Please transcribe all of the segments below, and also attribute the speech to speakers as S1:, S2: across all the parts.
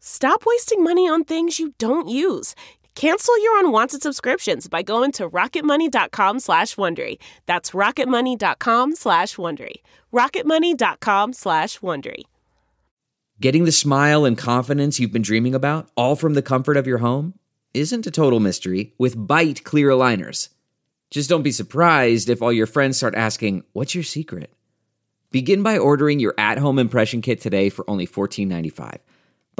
S1: Stop wasting money on things you don't use. Cancel your unwanted subscriptions by going to rocketmoney.com slash Wondery. That's rocketmoney.com slash Wondery. rocketmoney.com slash Wondery.
S2: Getting the smile and confidence you've been dreaming about, all from the comfort of your home, isn't a total mystery with Byte clear aligners. Just don't be surprised if all your friends start asking, what's your secret? Begin by ordering your at-home impression kit today for only $14.95.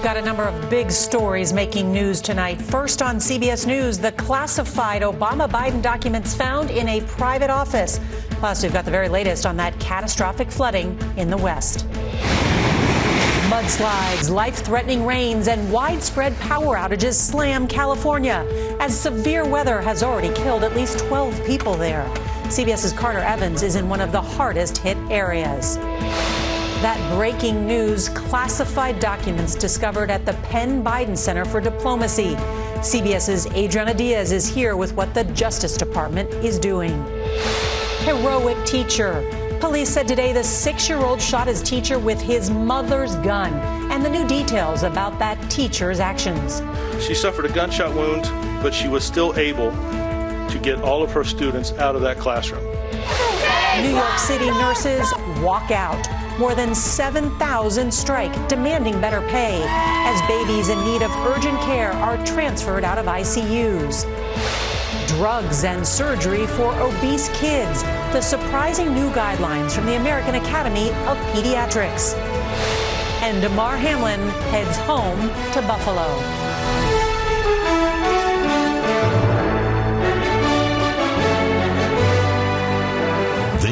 S3: We've got a number of big stories making news tonight. First on CBS News, the classified Obama Biden documents found in a private office. Plus, we've got the very latest on that catastrophic flooding in the West. Mudslides, life threatening rains, and widespread power outages slam California as severe weather has already killed at least 12 people there. CBS's Carter Evans is in one of the hardest hit areas. That breaking news classified documents discovered at the Penn Biden Center for Diplomacy. CBS's Adriana Diaz is here with what the Justice Department is doing. Heroic teacher. Police said today the six year old shot his teacher with his mother's gun and the new details about that teacher's actions.
S4: She suffered a gunshot wound, but she was still able to get all of her students out of that classroom.
S3: New York City nurses walk out. More than 7,000 strike, demanding better pay as babies in need of urgent care are transferred out of ICUs. Drugs and surgery for obese kids. The surprising new guidelines from the American Academy of Pediatrics. And Damar Hamlin heads home to Buffalo.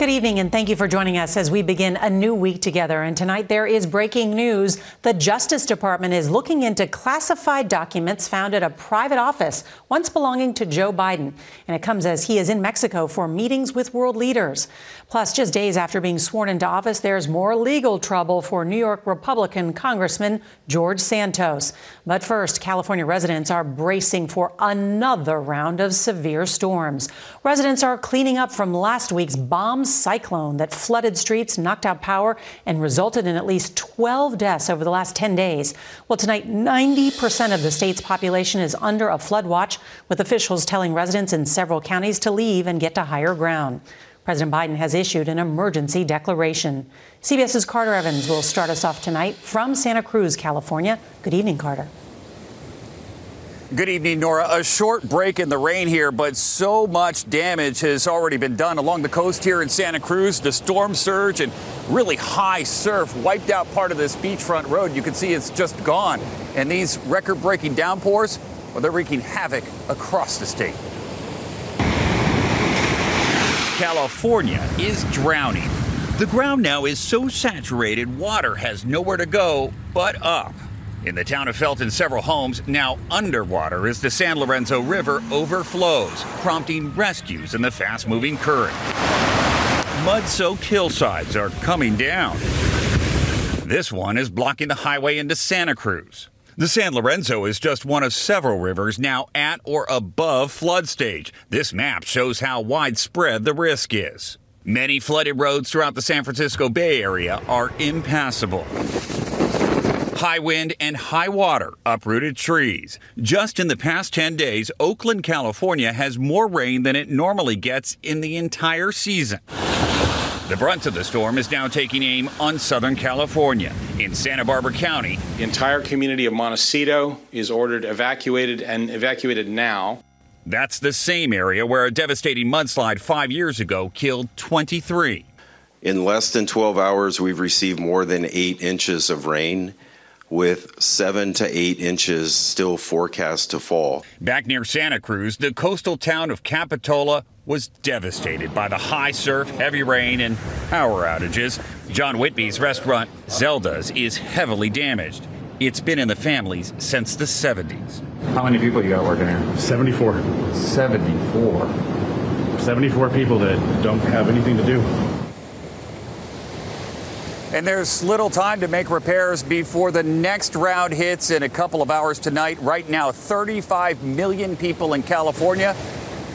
S3: Good evening, and thank you for joining us as we begin a new week together. And tonight there is breaking news. The Justice Department is looking into classified documents found at a private office once belonging to Joe Biden. And it comes as he is in Mexico for meetings with world leaders. Plus, just days after being sworn into office, there's more legal trouble for New York Republican Congressman George Santos. But first, California residents are bracing for another round of severe storms. Residents are cleaning up from last week's bomb cyclone that flooded streets, knocked out power, and resulted in at least 12 deaths over the last 10 days. Well, tonight, 90% of the state's population is under a flood watch, with officials telling residents in several counties to leave and get to higher ground. President Biden has issued an emergency declaration. CBS's Carter Evans will start us off tonight from Santa Cruz, California. Good evening, Carter.
S5: Good evening, Norah. A short break in the rain here, but so much damage has already been done along the coast here in Santa Cruz. The storm surge and really high surf wiped out part of this beachfront road. You can see it's just gone. And these record breaking downpours, well, they're wreaking havoc across the state.
S6: California is drowning. The ground now is so saturated, water has nowhere to go but up. In the town of Felton, several homes now underwater as the San Lorenzo River overflows, prompting rescues in the fast moving current. Mud soaked hillsides are coming down. This one is blocking the highway into Santa Cruz. The San Lorenzo is just one of several rivers now at or above flood stage. This map shows how widespread the risk is. Many flooded roads throughout the San Francisco Bay Area are impassable. High wind and high water uprooted trees. Just in the past 10 days, Oakland, California has more rain than it normally gets in the entire season. The brunt of the storm is now taking aim on Southern California. In Santa Barbara County,
S7: the entire community of Montecito is ordered evacuated and evacuated now.
S6: That's the same area where a devastating mudslide five years ago killed 23.
S8: In less than 12 hours, we've received more than eight inches of rain, with seven to eight inches still forecast to fall.
S6: Back near Santa Cruz, the coastal town of Capitola was devastated by the high surf, heavy rain, and power outages. John Whitby's restaurant, Zelda's, is heavily damaged. It's been in the families since the 70s.
S9: How many people you got working here?
S10: 74.
S9: 74.
S10: 74 people that don't have anything to do.
S5: And there's little time to make repairs before the next round hits in a couple of hours tonight. Right now, 35 million people in California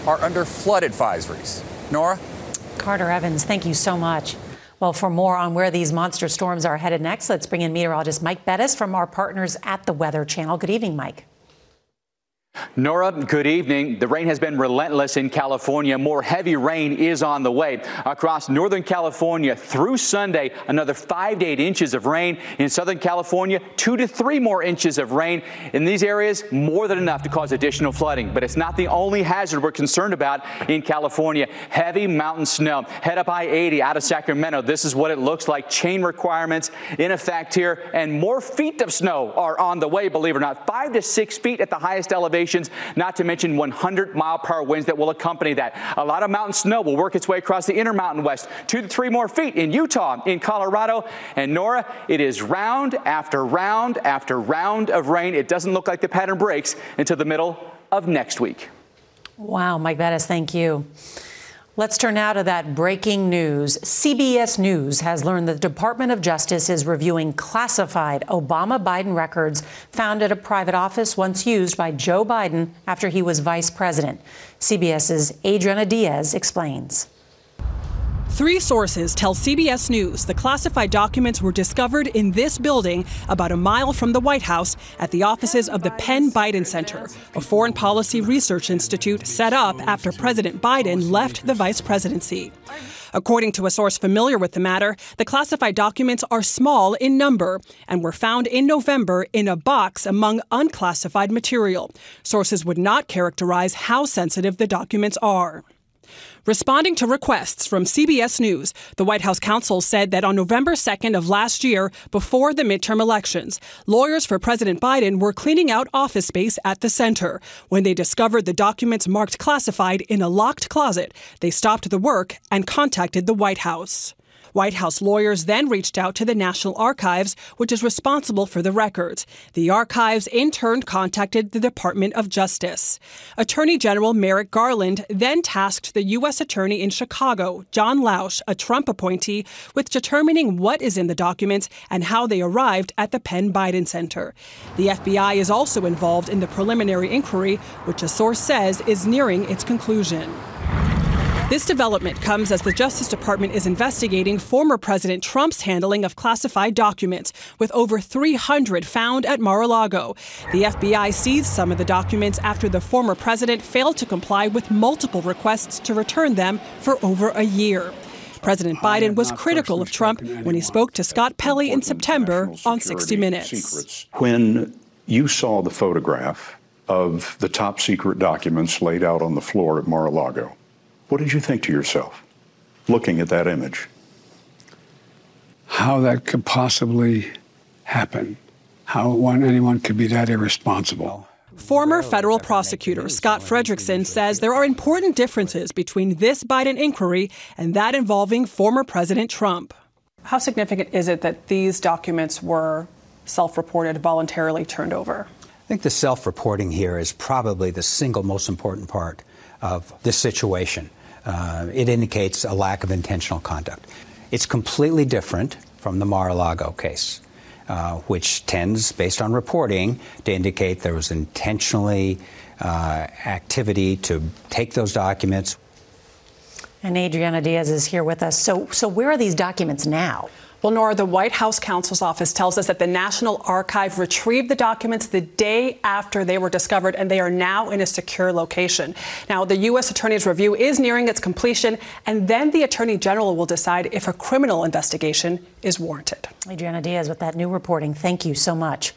S5: are under flood advisories. Norah?
S3: Carter Evans, thank you so much. Well, for more on where these monster storms are headed next, let's bring in meteorologist Mike Bettes from our partners at the Weather Channel. Good evening, Mike.
S11: Norah, good evening. The rain has been relentless in California. More heavy rain is on the way. Across Northern California through Sunday, another five to eight inches of rain. In Southern California, two to three more inches of rain. In these areas, more than enough to cause additional flooding. But it's not the only hazard we're concerned about in California. Heavy mountain snow. Head up I-80 out of Sacramento. This is what it looks like. Chain requirements in effect here. And more feet of snow are on the way, believe it or not. Five to six feet at the highest elevation not to mention 100 mile per hour winds that will accompany that. A lot of mountain snow will work its way across the Intermountain West, two to three more feet in Utah, in Colorado. And Norah, it is round after round after round of rain. It doesn't look like the pattern breaks until the middle of next week.
S3: Wow, Mike Bettes, thank you. Let's turn now to that breaking news. CBS News has learned the Department of Justice is reviewing classified Obama Biden records found at a private office once used by Joe Biden after he was vice president. CBS's Adriana Diaz explains.
S12: Three sources tell CBS News the classified documents were discovered in this building about a mile from the White House at the offices of the Penn Biden Center, a foreign policy research institute set up after President Biden left the vice presidency. According to a source familiar with the matter, the classified documents are small in number and were found in November in a box among unclassified material. Sources would not characterize how sensitive the documents are. Responding to requests from CBS News, the White House counsel said that on November 2nd of last year, before the midterm elections, lawyers for President Biden were cleaning out office space at the center. When they discovered the documents marked classified in a locked closet, they stopped the work and contacted the White House. White House lawyers then reached out to the National Archives, which is responsible for the records. The archives in turn contacted the Department of Justice. Attorney General Merrick Garland then tasked the U.S. Attorney in Chicago, John Lausch, a Trump appointee, with determining what is in the documents and how they arrived at the Penn Biden Center. The FBI is also involved in the preliminary inquiry, which a source says is nearing its conclusion. This development comes as the Justice Department is investigating former President Trump's handling of classified documents, with over 300 found at Mar a Lago. The FBI seized some of the documents after the former president failed to comply with multiple requests to return them for over a year. President Biden was critical of Trump when he spoke to Scott Pelley in September on 60 Minutes.
S13: When you saw the photograph of the top secret documents laid out on the floor at Mar a Lago, what did you think to yourself looking at that image?
S14: How that could possibly happen. How one, anyone could be that irresponsible.
S12: Former federal prosecutor Scott Frederickson says there are important differences between this Biden inquiry and that involving former President Trump.
S15: How significant is it that these documents were self reported, voluntarily turned over?
S16: I think the self reporting here is probably the single most important part of this situation. Uh, it indicates a lack of intentional conduct. It's completely different from the Mar a Lago case. uh, which tends, based on reporting, to indicate there was intentionally uh, activity to take those documents.
S3: And Adriana Diaz is here with us. So, so where are these documents now?
S15: Well, Norah, the White House counsel's office tells us that the National Archive retrieved the documents the day after they were discovered, and they are now in a secure location. Now, the U.S. Attorney's review is nearing its completion, and then the Attorney General will decide if a criminal investigation is warranted.
S3: Adriana Diaz with that new reporting. Thank you so much.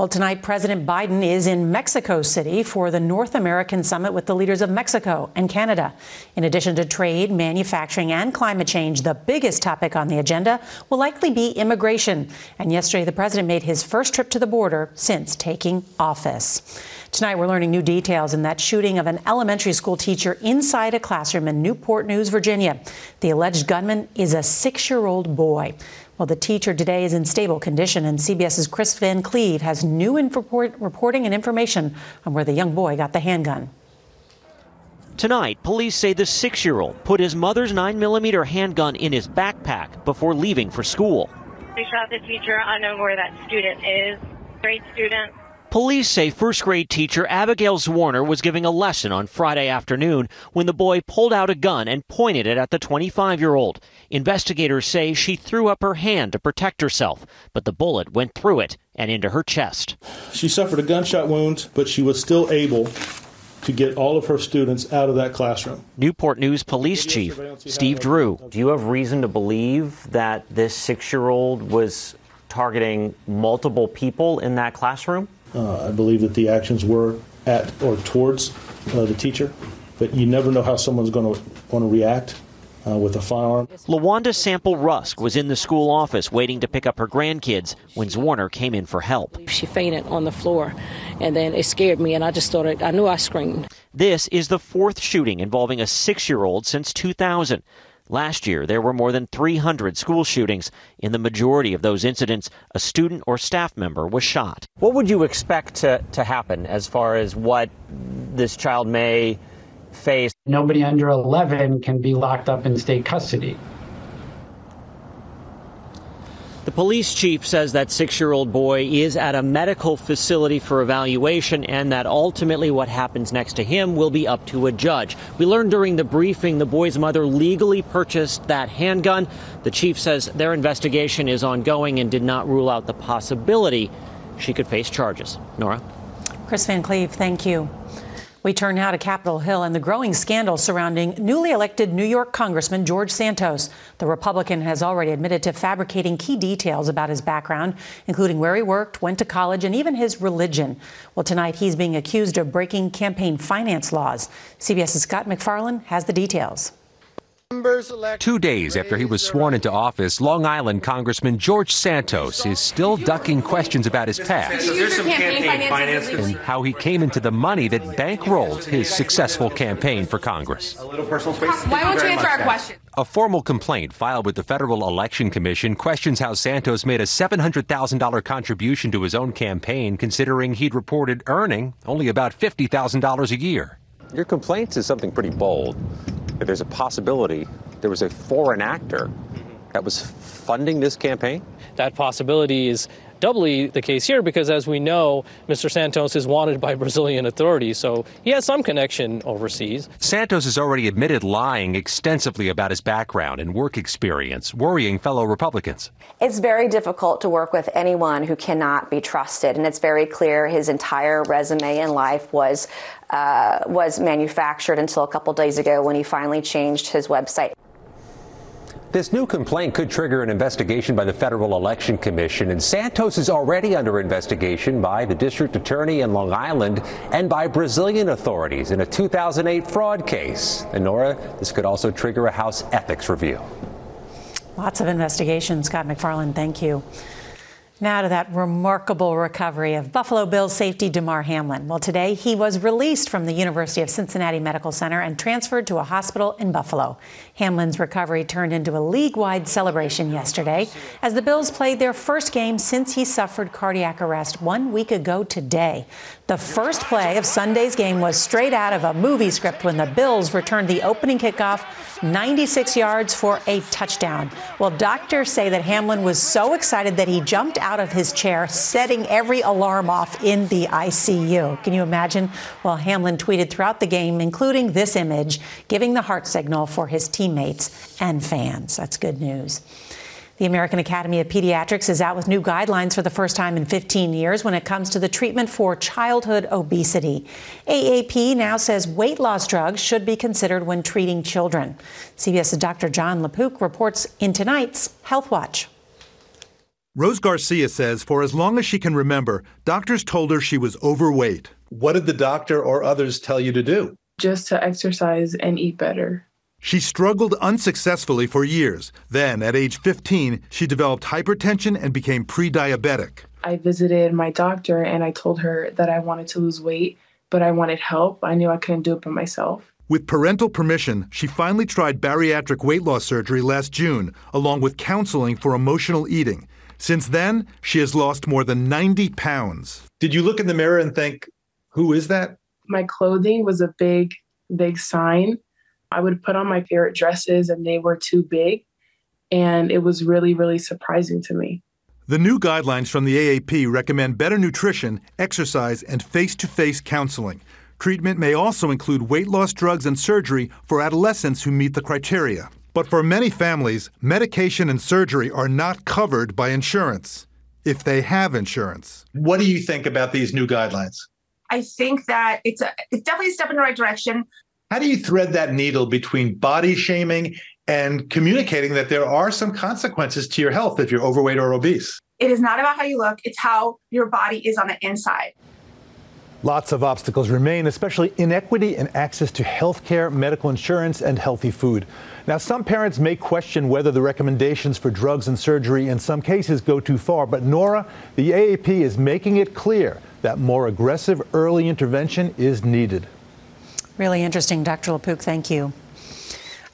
S3: Well, tonight, President Biden is in Mexico City for the North American Summit with the leaders of Mexico and Canada. In addition to trade, manufacturing, and climate change, the biggest topic on the agenda will likely be immigration. And yesterday, the president made his first trip to the border since taking office. Tonight, we're learning new details in that shooting of an elementary school teacher inside a classroom in Newport News, Virginia. The alleged gunman is a six year old boy. Well, the teacher today is in stable condition, and CBS's Chris Van Cleave has new report, reporting and information on where the young boy got the handgun.
S17: Tonight, police say the six year old put his mother's 9mm handgun in his backpack before leaving for school.
S18: They shot the teacher. I know where that student is. Great student.
S17: Police say first grade teacher Abigail Zwerner was giving a lesson on Friday afternoon when the boy pulled out a gun and pointed it at the 25 year old. Investigators say she threw up her hand to protect herself, but the bullet went through it and into her chest.
S4: She suffered a gunshot wound, but she was still able to get all of her students out of that classroom.
S17: Newport News Police Chief Steve Drew.
S19: Do you have reason to believe that this six year old was targeting multiple people in that classroom?
S4: Uh, I believe that the actions were at or towards uh, the teacher, but you never know how someone's going to want to react. Uh, with a firearm.
S17: Lawanda Sample Rusk was in the school office waiting to pick up her grandkids when Zwerner came in for help.
S20: She fainted on the floor, and then it scared me, and I just started, I knew I screamed.
S17: This is the fourth shooting involving a six year old since 2000. Last year, there were more than 300 school shootings. In the majority of those incidents, a student or staff member was shot.
S19: What would you expect to, to happen as far as what this child may face?
S21: Nobody under 11 can be locked up in state custody.
S17: The police chief says that six year old boy is at a medical facility for evaluation and that ultimately what happens next to him will be up to a judge. We learned during the briefing the boy's mother legally purchased that handgun. The chief says their investigation is ongoing and did not rule out the possibility she could face charges. Norah?
S3: Chris Van Cleave, thank you. We turn now to Capitol Hill and the growing scandal surrounding newly elected New York Congressman George Santos. The Republican has already admitted to fabricating key details about his background, including where he worked, went to college, and even his religion. Well, tonight he's being accused of breaking campaign finance laws. CBS's Scott MacFarlane has the details.
S22: Two days after he was sworn into office, Long Island Congressman George Santos is still ducking questions about his past and how he came into the money that bankrolled his successful campaign for Congress.
S23: A little personal space. Why won't you answer our question?
S22: A formal complaint filed with the Federal Election Commission questions how Santos made a $700,000 contribution to his own campaign, considering he'd reported earning only about $50,000 a year.
S24: Your complaint is something pretty bold that there's a possibility there was a foreign actor that was funding this campaign?
S25: That possibility is doubly the case here because, as we know, Mr. Santos is wanted by Brazilian authorities, so he has some connection overseas.
S22: Santos has already admitted lying extensively about his background and work experience, worrying fellow Republicans.
S26: It's very difficult to work with anyone who cannot be trusted, and it's very clear his entire resume in life was uh, was manufactured until a couple days ago when he finally changed his website.
S24: This new complaint could trigger an investigation by the Federal Election Commission, and Santos is already under investigation by the district attorney in Long Island and by Brazilian authorities in a 2008 fraud case. And Norah, this could also trigger a House ethics review.
S3: Lots of investigations. Scott MacFarlane, thank you. Now to that remarkable recovery of Buffalo Bills safety Damar Hamlin. Well, today he was released from the University of Cincinnati Medical Center and transferred to a hospital in Buffalo. Hamlin's recovery turned into a league wide celebration yesterday as the Bills played their first game since he suffered cardiac arrest one week ago today. The first play of Sunday's game was straight out of a movie script when the Bills returned the opening kickoff 96 yards for a touchdown. Well, doctors say that Hamlin was so excited that he jumped out of his chair, setting every alarm off in the ICU. Can you imagine? Well, Hamlin tweeted throughout the game, including this image, giving the heart signal for his teammates and fans. That's good news. The American Academy of Pediatrics is out with new guidelines for the first time in 15 years when it comes to the treatment for childhood obesity. AAP now says weight loss drugs should be considered when treating children. CBS's Dr. Jon LaPook reports in tonight's Health Watch.
S27: Rose Garcia says for as long as she can remember, doctors told her she was overweight.
S28: What did the doctor or others tell you to do?
S29: Just to exercise and eat better.
S27: She struggled unsuccessfully for years. Then, at age 15, she developed hypertension and became pre diabetic.
S29: I visited my doctor and I told her that I wanted to lose weight, but I wanted help. I knew I couldn't do it by myself.
S27: With parental permission, she finally tried bariatric weight loss surgery last June, along with counseling for emotional eating. Since then, she has lost more than 90 pounds.
S28: Did you look in the mirror and think, who is that?
S29: My clothing was a big, big sign I would put on my favorite dresses and they were too big. And it was really, really surprising to me.
S27: The new guidelines from the AAP recommend better nutrition, exercise, and face to face counseling. Treatment may also include weight loss drugs and surgery for adolescents who meet the criteria. But for many families, medication and surgery are not covered by insurance, if they have insurance.
S28: What do you think about these new guidelines?
S30: I think that it's a it's definitely a step in the right direction.
S28: How do you thread that needle between body shaming and communicating that there are some consequences to your health if you're overweight or obese?
S30: It is not about how you look, it's how your body is on the inside.
S28: Lots of obstacles remain, especially inequity in access to health care, medical insurance, and healthy food. Now, some parents may question whether the recommendations for drugs and surgery in some cases go too far, but Norah, the AAP is making it clear that more aggressive early intervention is needed.
S3: Really interesting, Dr. LaPook. Thank you.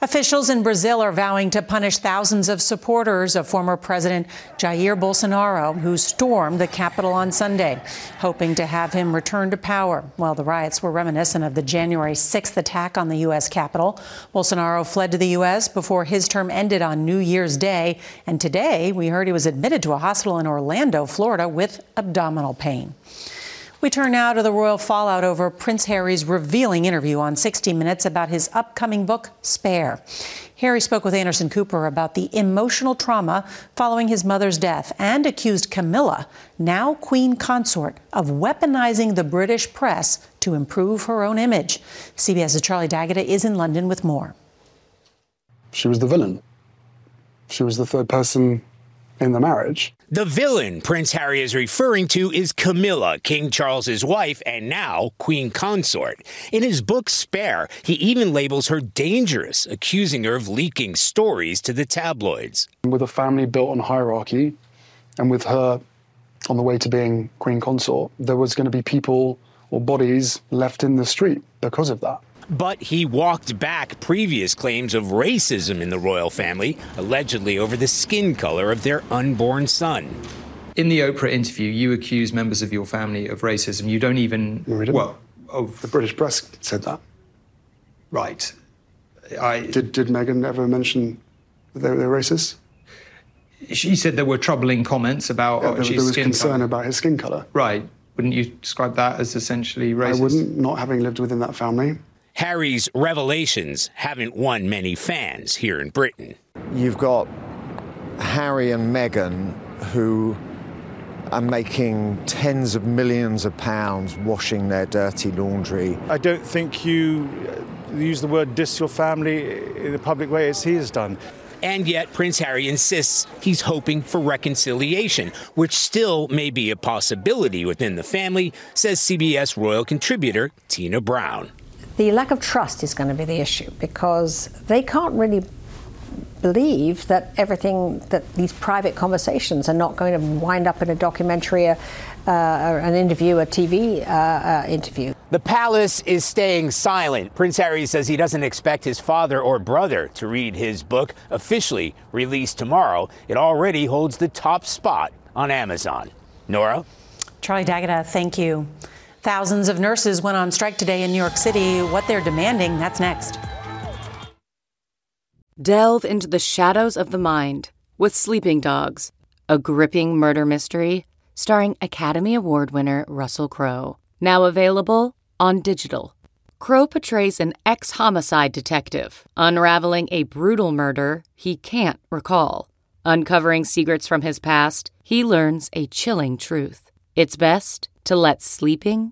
S3: Officials in Brazil are vowing to punish thousands of supporters of former President Jair Bolsonaro, who stormed the Capitol on Sunday, hoping to have him return to power. While the riots were reminiscent of the January 6th attack on the U.S. Capitol, Bolsonaro fled to the U.S. before his term ended on New Year's Day. And today, we heard he was admitted to a hospital in Orlando, Florida, with abdominal pain. We turn now to the royal fallout over Prince Harry's revealing interview on 60 Minutes about his upcoming book, Spare. Harry spoke with Anderson Cooper about the emotional trauma following his mother's death and accused Camilla, now Queen Consort, of weaponizing the British press to improve her own image. CBS's Charlie D'Agata is in London with more.
S14: She was the villain. She was the third person in the marriage.
S31: The villain Prince Harry is referring to is Camilla, King Charles's wife and now Queen Consort. In his book Spare, he even labels her dangerous, accusing her of leaking stories to the tabloids.
S14: With a family built on hierarchy and with her on the way to being Queen Consort, there was going to be people or bodies left in the street because of that.
S31: But he walked back previous claims of racism in the royal family, allegedly over the skin color of their unborn son.
S32: In the Oprah interview, you accuse members of your family of racism. You don't even.
S14: Well, oh, the British press said that.
S32: Right. I
S14: did. Did Meghan ever mention that they were racist?
S32: She said there were troubling comments about.
S14: Yeah, there, there was concern color. about his skin color.
S32: Right. Wouldn't you describe that as essentially racist?
S14: I wouldn't, not having lived within that family.
S31: Harry's revelations haven't won many fans here in Britain.
S33: You've got Harry and Meghan who are making tens of millions of pounds washing their dirty laundry.
S34: I don't think you uh, use the word diss your family in a public way as he has done.
S31: And yet, Prince Harry insists he's hoping for reconciliation, which still may be a possibility within the family, says CBS royal contributor Tina Brown
S35: the lack of trust is going to be the issue because they can't really believe that everything that these private conversations are not going to wind up in a documentary, uh, an interview, a TV uh, uh, interview.
S31: The palace is staying silent. Prince Harry says he doesn't expect his father or brother to read his book, officially released tomorrow. It already holds the top spot on Amazon. Norah?
S3: Charlie D'Agata, thank you. Thousands of nurses went on strike today in New York City. What they're demanding, that's next.
S36: Delve into the shadows of the mind with Sleeping Dogs,
S37: a gripping murder mystery starring Academy Award winner Russell Crowe. Now available on digital. Crowe portrays an ex homicide detective unraveling a brutal murder he can't recall. Uncovering secrets from his past, he learns a chilling truth. It's best to let sleeping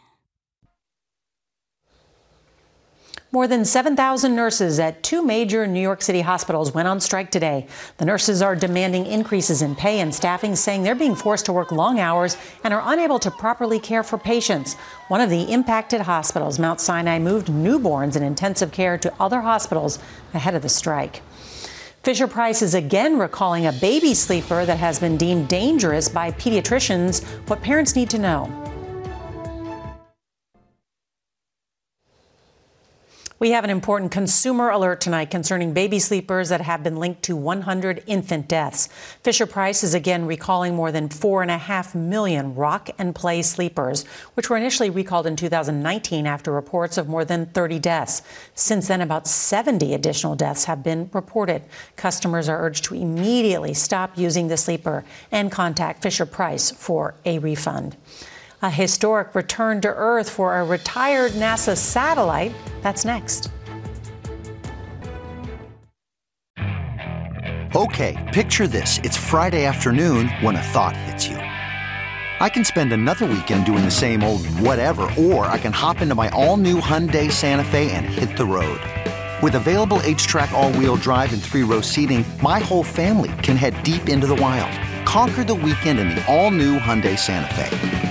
S3: More than 7,000 nurses at two major New York City hospitals went on strike today. The nurses are demanding increases in pay and staffing, saying they're being forced to work long hours and are unable to properly care for patients. One of the impacted hospitals, Mount Sinai, moved newborns in intensive care to other hospitals ahead of the strike. Fisher Price is again recalling a baby sleeper that has been deemed dangerous by pediatricians. What parents need to know. We have an important consumer alert tonight concerning baby sleepers that have been linked to 100 infant deaths. Fisher Price is again recalling more than 4.5 million rock and play sleepers, which were initially recalled in 2019 after reports of more than 30 deaths. Since then, about 70 additional deaths have been reported. Customers are urged to immediately stop using the sleeper and contact Fisher Price for a refund a historic return to Earth for a retired NASA satellite. That's next.
S38: Okay, picture this. It's Friday afternoon when a thought hits you. I can spend another weekend doing the same old whatever, or I can hop into my all new Hyundai Santa Fe and hit the road. With available H track, all wheel drive, and three row seating, my whole family can head deep into the wild. Conquer the weekend in the all new Hyundai Santa Fe.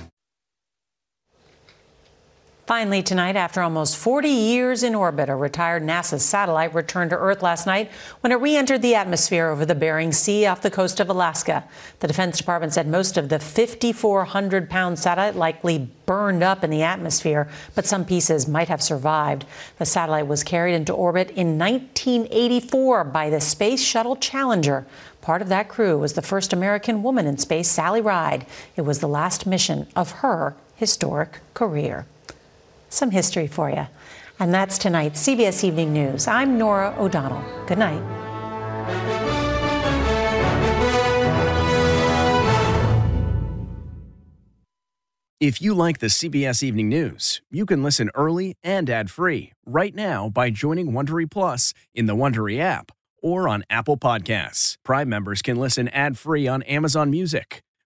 S3: Finally, tonight, after almost 40 years in orbit, a retired NASA satellite returned to Earth last night when it re entered the atmosphere over the Bering Sea off the coast of Alaska. The Defense Department said most of the 5,400 pound satellite likely burned up in the atmosphere, but some pieces might have survived. The satellite was carried into orbit in 1984 by the Space Shuttle Challenger. Part of that crew was the first American woman in space, Sally Ride. It was the last mission of her historic career some history for you. And that's tonight's CBS Evening News. I'm Norah O'Donnell. Good night.
S39: If you like the CBS Evening News, you can listen early and ad-free right now by joining Wondery Plus in the Wondery app or on Apple Podcasts. Prime members can listen ad-free on Amazon Music.